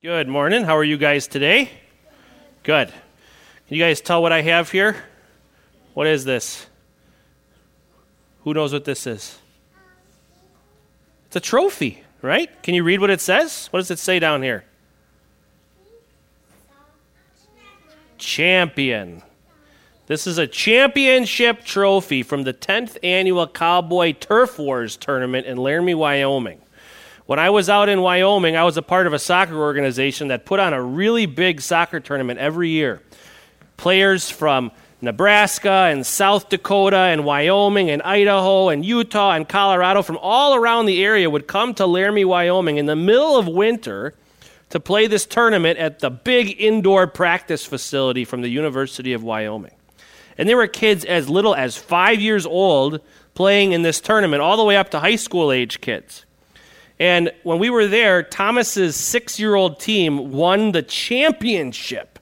Good morning. How are you guys today? Good. Can you guys tell what I have here? What is this? Who knows what this is? It's a trophy, right? Can you read what it says? What does it say down here? Champion. This is a championship trophy from the 10th annual Cowboy Turf Wars tournament in Laramie, Wyoming. When I was out in Wyoming, I was a part of a soccer organization that put on a really big soccer tournament every year. Players from Nebraska and South Dakota and Wyoming and Idaho and Utah and Colorado from all around the area would come to Laramie, Wyoming in the middle of winter to play this tournament at the big indoor practice facility from the University of Wyoming. And there were kids as little as five years old playing in this tournament, all the way up to high school age kids. And when we were there, Thomas's six year old team won the championship.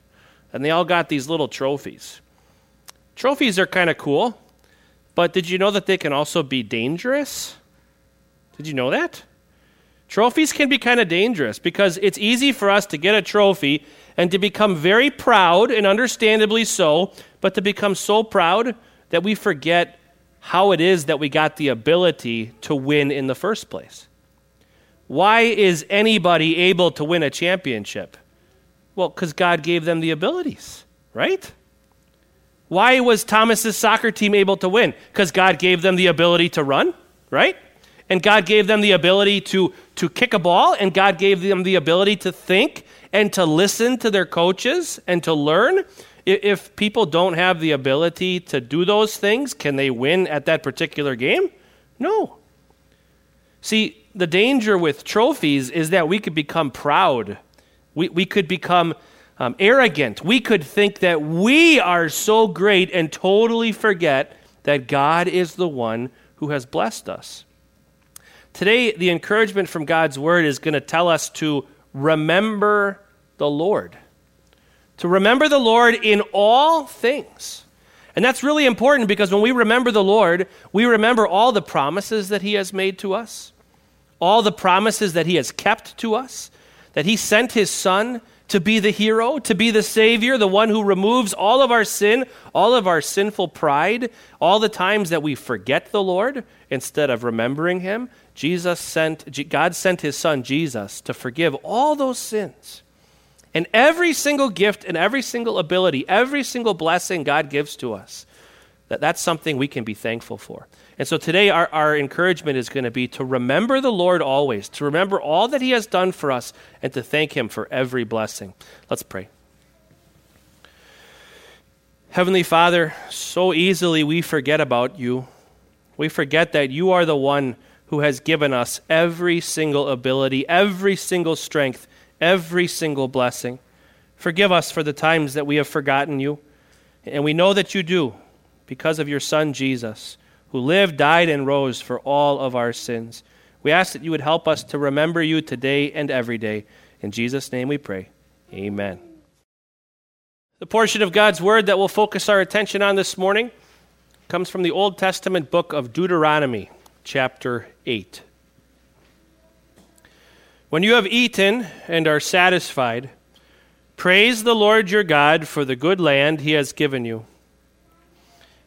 And they all got these little trophies. Trophies are kind of cool, but did you know that they can also be dangerous? Did you know that? Trophies can be kind of dangerous because it's easy for us to get a trophy and to become very proud, and understandably so, but to become so proud that we forget how it is that we got the ability to win in the first place. Why is anybody able to win a championship? Well, because God gave them the abilities, right? Why was Thomas's soccer team able to win? Because God gave them the ability to run, right? And God gave them the ability to, to kick a ball, and God gave them the ability to think and to listen to their coaches and to learn. If people don't have the ability to do those things, can they win at that particular game? No. See, the danger with trophies is that we could become proud. We, we could become um, arrogant. We could think that we are so great and totally forget that God is the one who has blessed us. Today, the encouragement from God's word is going to tell us to remember the Lord. To remember the Lord in all things. And that's really important because when we remember the Lord, we remember all the promises that He has made to us all the promises that He has kept to us, that He sent His Son to be the hero, to be the Savior, the one who removes all of our sin, all of our sinful pride, all the times that we forget the Lord instead of remembering Him. Jesus sent, God sent His Son, Jesus, to forgive all those sins. And every single gift and every single ability, every single blessing God gives to us, that, that's something we can be thankful for. And so today, our, our encouragement is going to be to remember the Lord always, to remember all that He has done for us, and to thank Him for every blessing. Let's pray. Heavenly Father, so easily we forget about you. We forget that you are the one who has given us every single ability, every single strength, every single blessing. Forgive us for the times that we have forgotten you. And we know that you do because of your Son, Jesus who lived, died, and rose for all of our sins. We ask that you would help us to remember you today and every day. In Jesus' name we pray. Amen. The portion of God's Word that we'll focus our attention on this morning comes from the Old Testament book of Deuteronomy, chapter 8. When you have eaten and are satisfied, praise the Lord your God for the good land he has given you.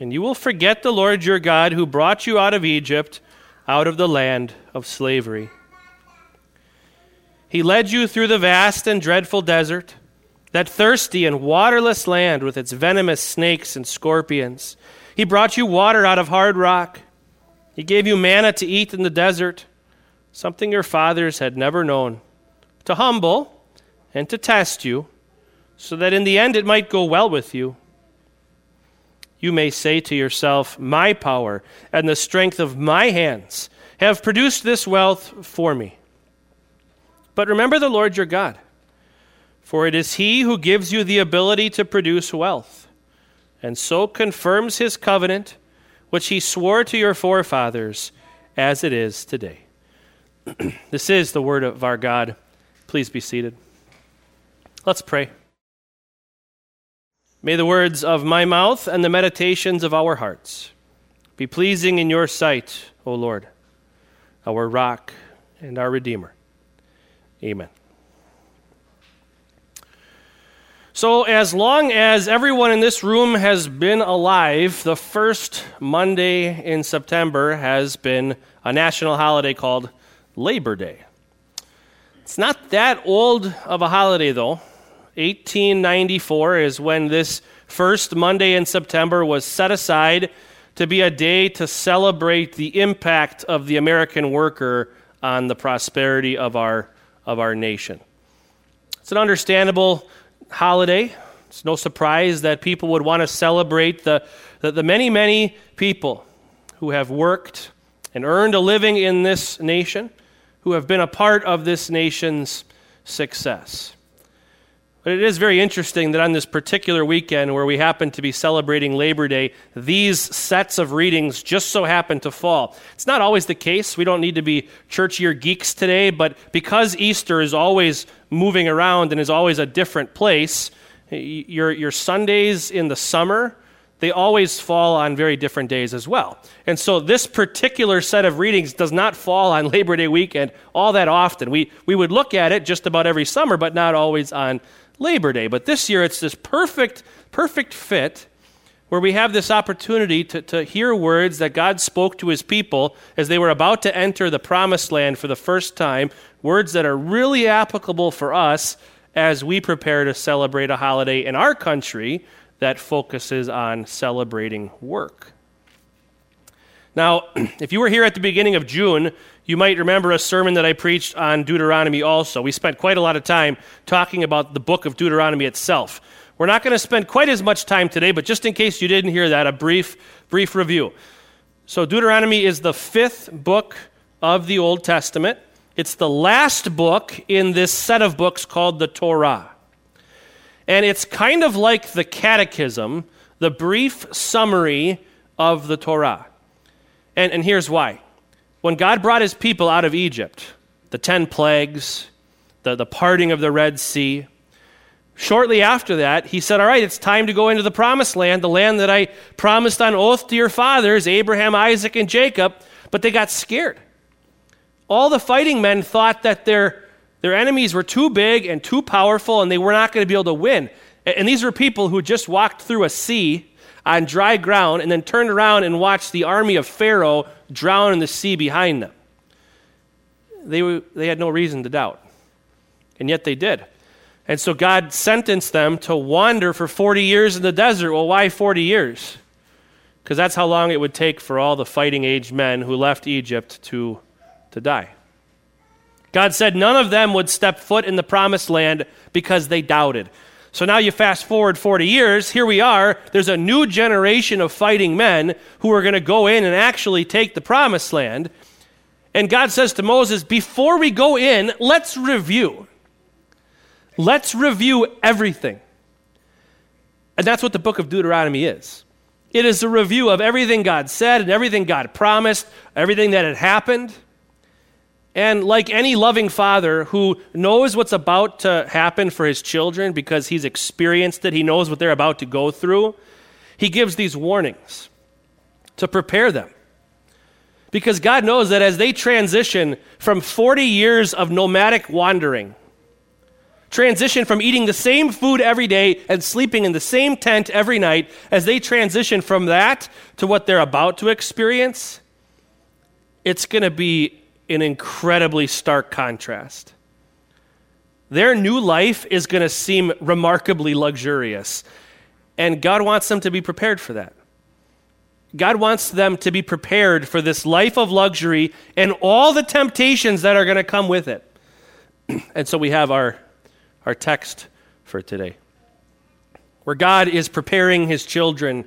and you will forget the Lord your God who brought you out of Egypt, out of the land of slavery. He led you through the vast and dreadful desert, that thirsty and waterless land with its venomous snakes and scorpions. He brought you water out of hard rock. He gave you manna to eat in the desert, something your fathers had never known, to humble and to test you, so that in the end it might go well with you you may say to yourself, My power and the strength of my hands have produced this wealth for me. But remember the Lord your God. For it is he who gives you the ability to produce wealth, and so confirms his covenant, which he swore to your forefathers, as it is today. this is the word of our God. Please be seated. Let's pray. May the words of my mouth and the meditations of our hearts be pleasing in your sight, O Lord, our rock and our Redeemer. Amen. So, as long as everyone in this room has been alive, the first Monday in September has been a national holiday called Labor Day. It's not that old of a holiday, though. 1894 is when this first Monday in September was set aside to be a day to celebrate the impact of the American worker on the prosperity of our, of our nation. It's an understandable holiday. It's no surprise that people would want to celebrate the, the, the many, many people who have worked and earned a living in this nation, who have been a part of this nation's success. But it is very interesting that on this particular weekend where we happen to be celebrating Labor Day, these sets of readings just so happen to fall. It's not always the case. We don't need to be church year geeks today, but because Easter is always moving around and is always a different place, your, your Sundays in the summer, they always fall on very different days as well. And so this particular set of readings does not fall on Labor Day weekend all that often. We, we would look at it just about every summer, but not always on Labor Day. But this year, it's this perfect, perfect fit where we have this opportunity to, to hear words that God spoke to his people as they were about to enter the promised land for the first time, words that are really applicable for us as we prepare to celebrate a holiday in our country that focuses on celebrating work. Now, if you were here at the beginning of June, you might remember a sermon that I preached on Deuteronomy also. We spent quite a lot of time talking about the book of Deuteronomy itself. We're not going to spend quite as much time today, but just in case you didn't hear that, a brief, brief review. So, Deuteronomy is the fifth book of the Old Testament. It's the last book in this set of books called the Torah. And it's kind of like the catechism, the brief summary of the Torah. And, and here's why when God brought his people out of Egypt, the 10 plagues, the, the parting of the Red Sea, shortly after that, he said, All right, it's time to go into the promised land, the land that I promised on oath to your fathers, Abraham, Isaac, and Jacob. But they got scared. All the fighting men thought that their, their enemies were too big and too powerful and they were not going to be able to win. And these were people who just walked through a sea on dry ground and then turned around and watched the army of Pharaoh drown in the sea behind them. They, were, they had no reason to doubt. And yet they did. And so God sentenced them to wander for 40 years in the desert. Well, why 40 years? Because that's how long it would take for all the fighting age men who left Egypt to, to die. God said none of them would step foot in the promised land because they doubted. So now you fast forward 40 years, here we are. There's a new generation of fighting men who are going to go in and actually take the promised land. And God says to Moses, Before we go in, let's review. Let's review everything. And that's what the book of Deuteronomy is. It is a review of everything God said and everything God promised, everything that had happened. And like any loving father who knows what's about to happen for his children because he's experienced it, he knows what they're about to go through, he gives these warnings to prepare them. Because God knows that as they transition from 40 years of nomadic wandering, transition from eating the same food every day and sleeping in the same tent every night, as they transition from that to what they're about to experience, it's going to be an incredibly stark contrast. Their new life is going to seem remarkably luxurious, and God wants them to be prepared for that. God wants them to be prepared for this life of luxury and all the temptations that are going to come with it. and so we have our, our text for today, where God is preparing his children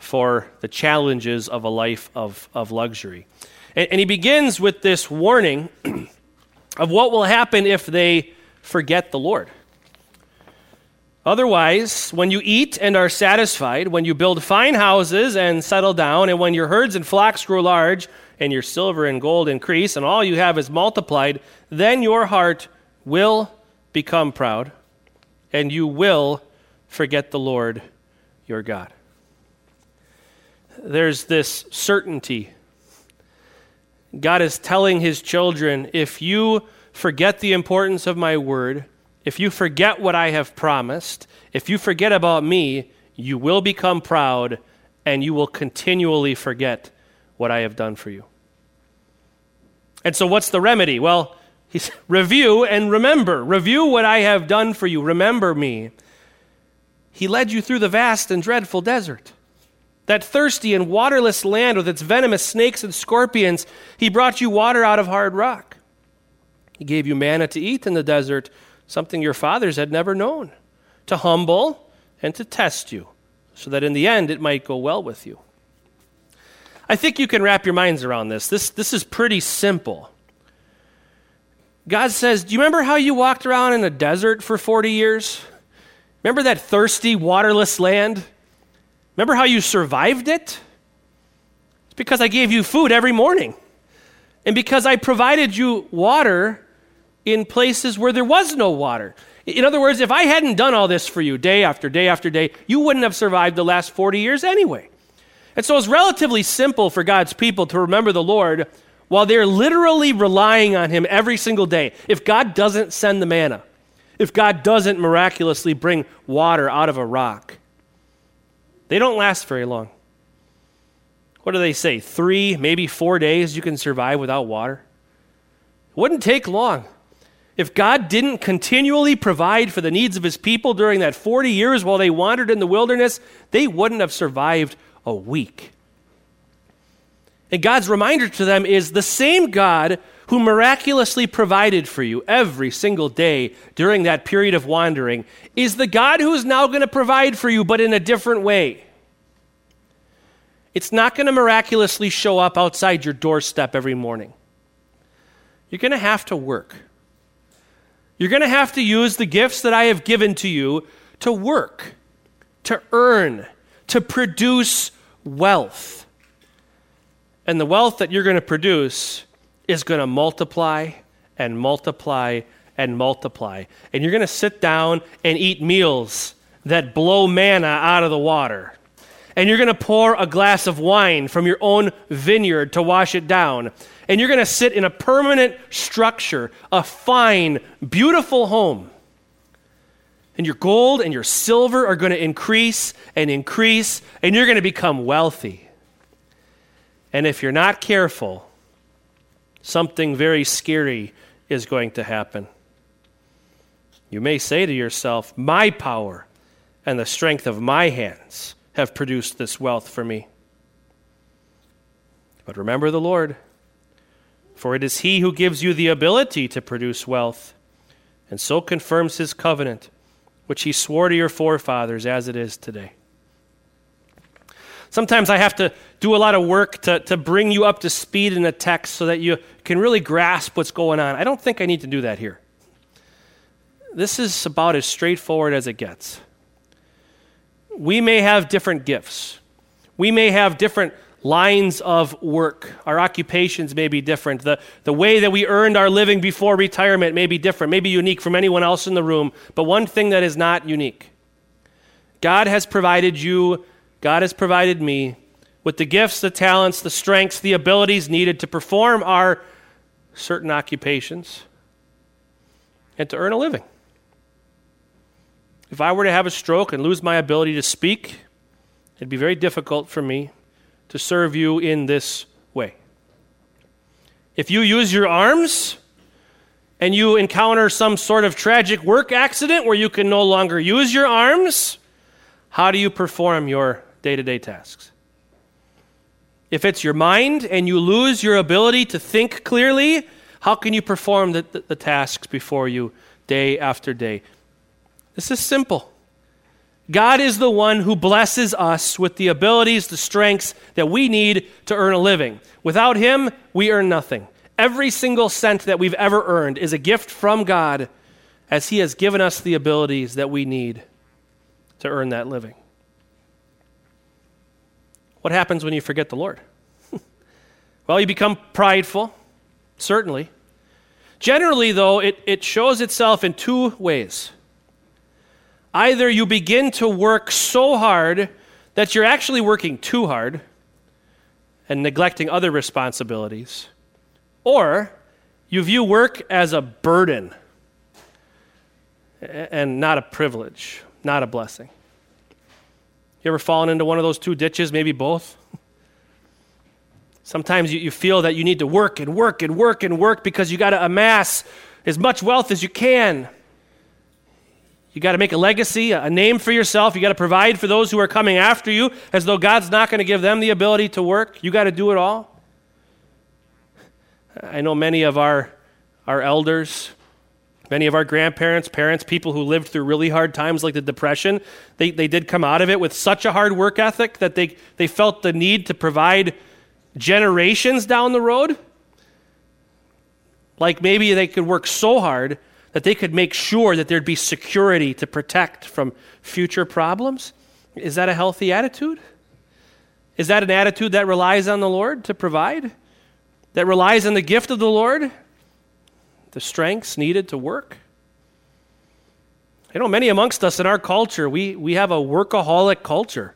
for the challenges of a life of, of luxury. And, and he begins with this warning of what will happen if they forget the Lord. Otherwise, when you eat and are satisfied, when you build fine houses and settle down, and when your herds and flocks grow large, and your silver and gold increase, and all you have is multiplied, then your heart will become proud, and you will forget the Lord your God. There's this certainty. God is telling his children if you forget the importance of my word, if you forget what I have promised, if you forget about me, you will become proud and you will continually forget what I have done for you. And so, what's the remedy? Well, He he's review and remember. Review what I have done for you. Remember me. He led you through the vast and dreadful desert. That thirsty and waterless land with its venomous snakes and scorpions, he brought you water out of hard rock. He gave you manna to eat in the desert, something your fathers had never known, to humble and to test you, so that in the end it might go well with you. I think you can wrap your minds around this. This, this is pretty simple. God says, Do you remember how you walked around in the desert for 40 years? Remember that thirsty, waterless land? Remember how you survived it? It's because I gave you food every morning. And because I provided you water in places where there was no water. In other words, if I hadn't done all this for you day after day after day, you wouldn't have survived the last 40 years anyway. And so it's relatively simple for God's people to remember the Lord while they're literally relying on Him every single day. If God doesn't send the manna, if God doesn't miraculously bring water out of a rock, they don't last very long. What do they say? Three, maybe four days you can survive without water? It wouldn't take long. If God didn't continually provide for the needs of his people during that 40 years while they wandered in the wilderness, they wouldn't have survived a week. And God's reminder to them is the same God who miraculously provided for you every single day during that period of wandering is the God who is now going to provide for you, but in a different way. It's not going to miraculously show up outside your doorstep every morning. You're going to have to work. You're going to have to use the gifts that I have given to you to work, to earn, to produce wealth. And the wealth that you're going to produce is going to multiply and multiply and multiply. And you're going to sit down and eat meals that blow manna out of the water. And you're going to pour a glass of wine from your own vineyard to wash it down and you're going to sit in a permanent structure, a fine, beautiful home. And your gold and your silver are going to increase and increase, and you're going to become wealthy. And if you're not careful, something very scary is going to happen. You may say to yourself, My power and the strength of my hands have produced this wealth for me. But remember the Lord. For it is he who gives you the ability to produce wealth, and so confirms his covenant, which he swore to your forefathers as it is today. Sometimes I have to do a lot of work to, to bring you up to speed in a text so that you can really grasp what's going on. I don't think I need to do that here. This is about as straightforward as it gets. We may have different gifts, we may have different lines of work. Our occupations may be different. The, the way that we earned our living before retirement may be different, may be unique from anyone else in the room. But one thing that is not unique God has provided you, God has provided me with the gifts, the talents, the strengths, the abilities needed to perform our certain occupations and to earn a living. If I were to have a stroke and lose my ability to speak, it'd be very difficult for me to serve you in this way. If you use your arms and you encounter some sort of tragic work accident where you can no longer use your arms, how do you perform your day to day tasks? If it's your mind and you lose your ability to think clearly, how can you perform the, the, the tasks before you day after day? This is simple. God is the one who blesses us with the abilities, the strengths that we need to earn a living. Without Him, we earn nothing. Every single cent that we've ever earned is a gift from God as He has given us the abilities that we need to earn that living. What happens when you forget the Lord? well, you become prideful, certainly. Generally, though, it, it shows itself in two ways. Either you begin to work so hard that you're actually working too hard and neglecting other responsibilities, or you view work as a burden and not a privilege, not a blessing. You ever fallen into one of those two ditches, maybe both? Sometimes you, you feel that you need to work and work and work and work because you got to amass as much wealth as you can. You got to make a legacy, a name for yourself. You got to provide for those who are coming after you as though God's not going to give them the ability to work. You got to do it all. I know many of our, our elders, many of our grandparents, parents, people who lived through really hard times like the Depression, they, they did come out of it with such a hard work ethic that they, they felt the need to provide generations down the road. Like maybe they could work so hard that they could make sure that there'd be security to protect from future problems. Is that a healthy attitude? Is that an attitude that relies on the Lord to provide? That relies on the gift of the Lord? The strengths needed to work? You know, many amongst us in our culture, we, we have a workaholic culture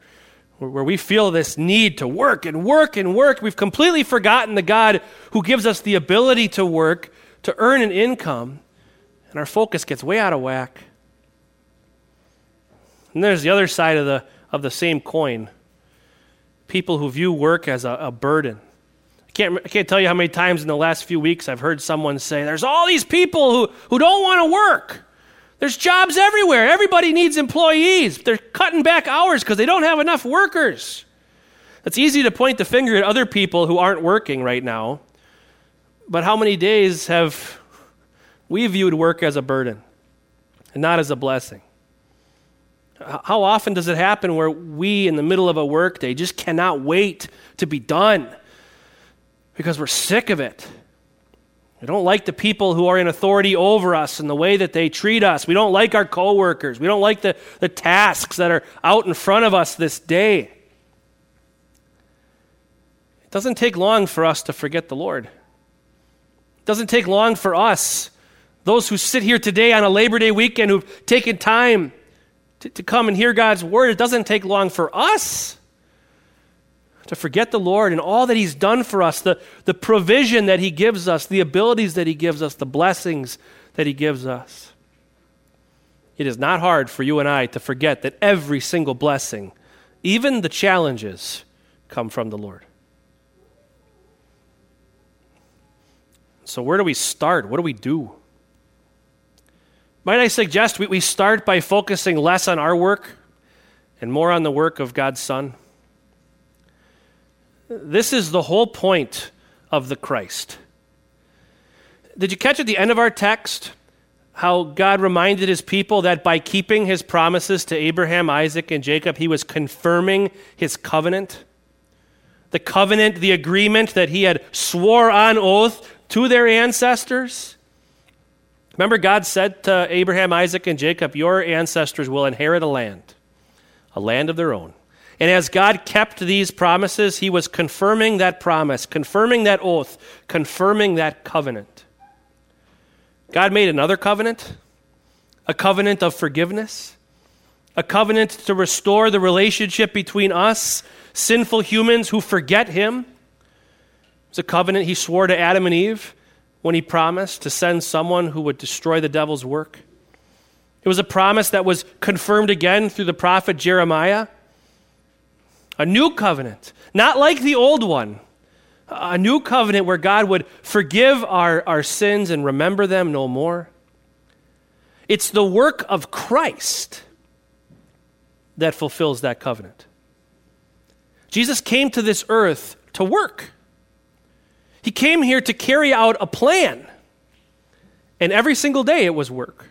where we feel this need to work and work and work. We've completely forgotten the God who gives us the ability to work, to earn an income, and our focus gets way out of whack. And there's the other side of the, of the same coin people who view work as a, a burden. I can't, I can't tell you how many times in the last few weeks I've heard someone say, There's all these people who, who don't want to work. There's jobs everywhere. Everybody needs employees. They're cutting back hours because they don't have enough workers. It's easy to point the finger at other people who aren't working right now. But how many days have we viewed work as a burden and not as a blessing? How often does it happen where we, in the middle of a workday, just cannot wait to be done because we're sick of it? We don't like the people who are in authority over us and the way that they treat us. We don't like our coworkers. We don't like the, the tasks that are out in front of us this day. It doesn't take long for us to forget the Lord. It doesn't take long for us, those who sit here today on a Labor Day weekend who've taken time to, to come and hear God's word, it doesn't take long for us to forget the Lord and all that He's done for us, the, the provision that He gives us, the abilities that He gives us, the blessings that He gives us. It is not hard for you and I to forget that every single blessing, even the challenges, come from the Lord. So, where do we start? What do we do? Might I suggest we, we start by focusing less on our work and more on the work of God's Son? This is the whole point of the Christ. Did you catch at the end of our text how God reminded his people that by keeping his promises to Abraham, Isaac, and Jacob, he was confirming his covenant? The covenant, the agreement that he had swore on oath to their ancestors? Remember, God said to Abraham, Isaac, and Jacob, Your ancestors will inherit a land, a land of their own. And as God kept these promises, he was confirming that promise, confirming that oath, confirming that covenant. God made another covenant, a covenant of forgiveness, a covenant to restore the relationship between us, sinful humans who forget him. It's a covenant he swore to Adam and Eve when he promised to send someone who would destroy the devil's work. It was a promise that was confirmed again through the prophet Jeremiah a new covenant, not like the old one. A new covenant where God would forgive our, our sins and remember them no more. It's the work of Christ that fulfills that covenant. Jesus came to this earth to work. He came here to carry out a plan. And every single day it was work.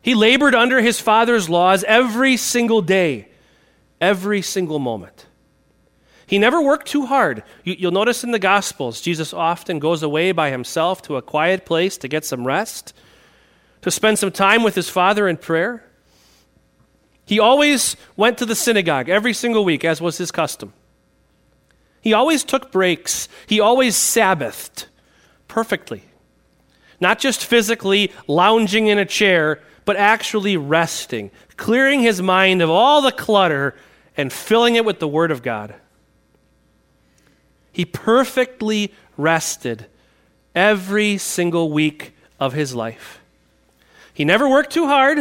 He labored under his Father's laws every single day every single moment. He never worked too hard. You, will notice in the Gospels, Jesus often goes away by himself to a quiet place to get some rest, to spend some time with his Father in prayer. He always went to the synagogue every single week, as was his custom. He always took breaks. He always Sabbathed perfectly. Not just physically lounging in a chair, but actually resting, clearing his mind of all the clutter and filling it with the Word of God. He perfectly rested every single week of his life. He never worked too hard,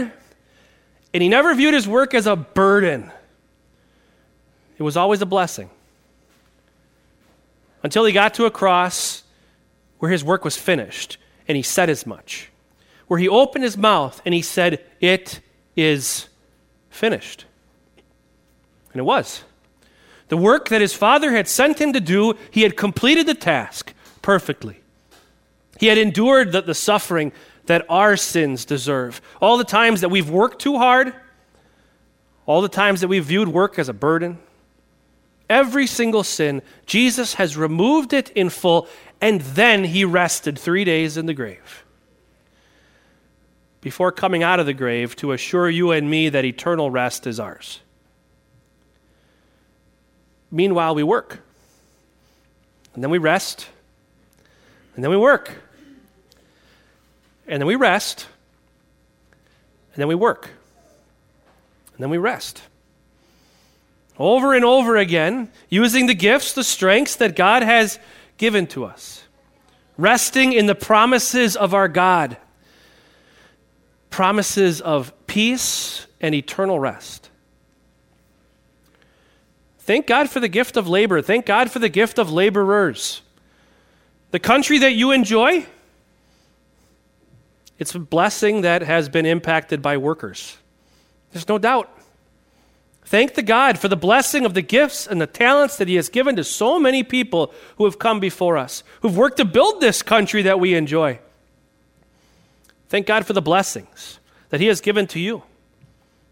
and he never viewed his work as a burden. It was always a blessing. Until he got to a cross where his work was finished, and he said as much. Where he opened his mouth and he said, It is finished. And it was. The work that his father had sent him to do, he had completed the task perfectly. He had endured the, the suffering that our sins deserve. All the times that we've worked too hard, all the times that we've viewed work as a burden, every single sin, Jesus has removed it in full, and then he rested three days in the grave. Before coming out of the grave to assure you and me that eternal rest is ours. Meanwhile, we work. And then we rest. And then we work. And then we rest. And then we work. And then we rest. Over and over again, using the gifts, the strengths that God has given to us. Resting in the promises of our God. Promises of peace and eternal rest. Thank God for the gift of labor. Thank God for the gift of laborers. The country that you enjoy, it's a blessing that has been impacted by workers. There's no doubt. Thank the God for the blessing of the gifts and the talents that He has given to so many people who have come before us, who've worked to build this country that we enjoy. Thank God for the blessings that He has given to you.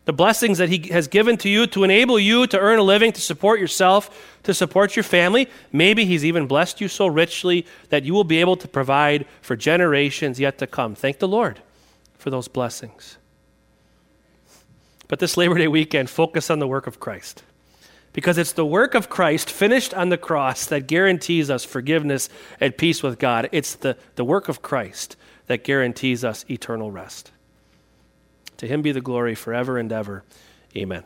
The blessings that He has given to you to enable you to earn a living, to support yourself, to support your family. Maybe He's even blessed you so richly that you will be able to provide for generations yet to come. Thank the Lord for those blessings. But this Labor Day weekend, focus on the work of Christ. Because it's the work of Christ finished on the cross that guarantees us forgiveness and peace with God. It's the, the work of Christ that guarantees us eternal rest. To him be the glory forever and ever. Amen.